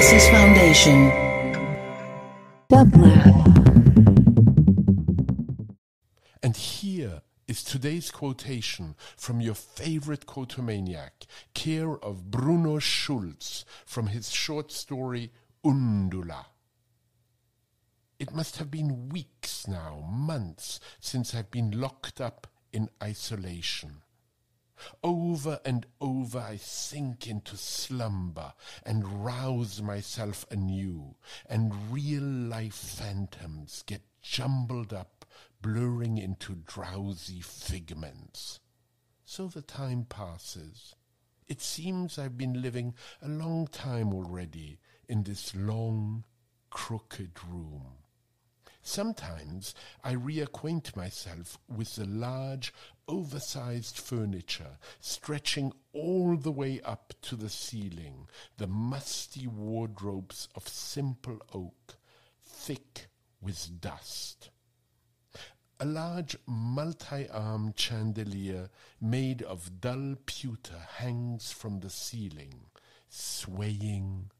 Genesis Foundation. And here is today's quotation from your favorite quotomaniac, care of Bruno Schulz, from his short story Undula. It must have been weeks now, months, since I've been locked up in isolation. Over and over I sink into slumber and rouse myself anew, and real life phantoms get jumbled up, blurring into drowsy figments. So the time passes. It seems I've been living a long time already in this long, crooked room. Sometimes I reacquaint myself with the large, oversized furniture stretching all the way up to the ceiling, the musty wardrobes of simple oak, thick with dust. A large multi-armed chandelier made of dull pewter hangs from the ceiling, swaying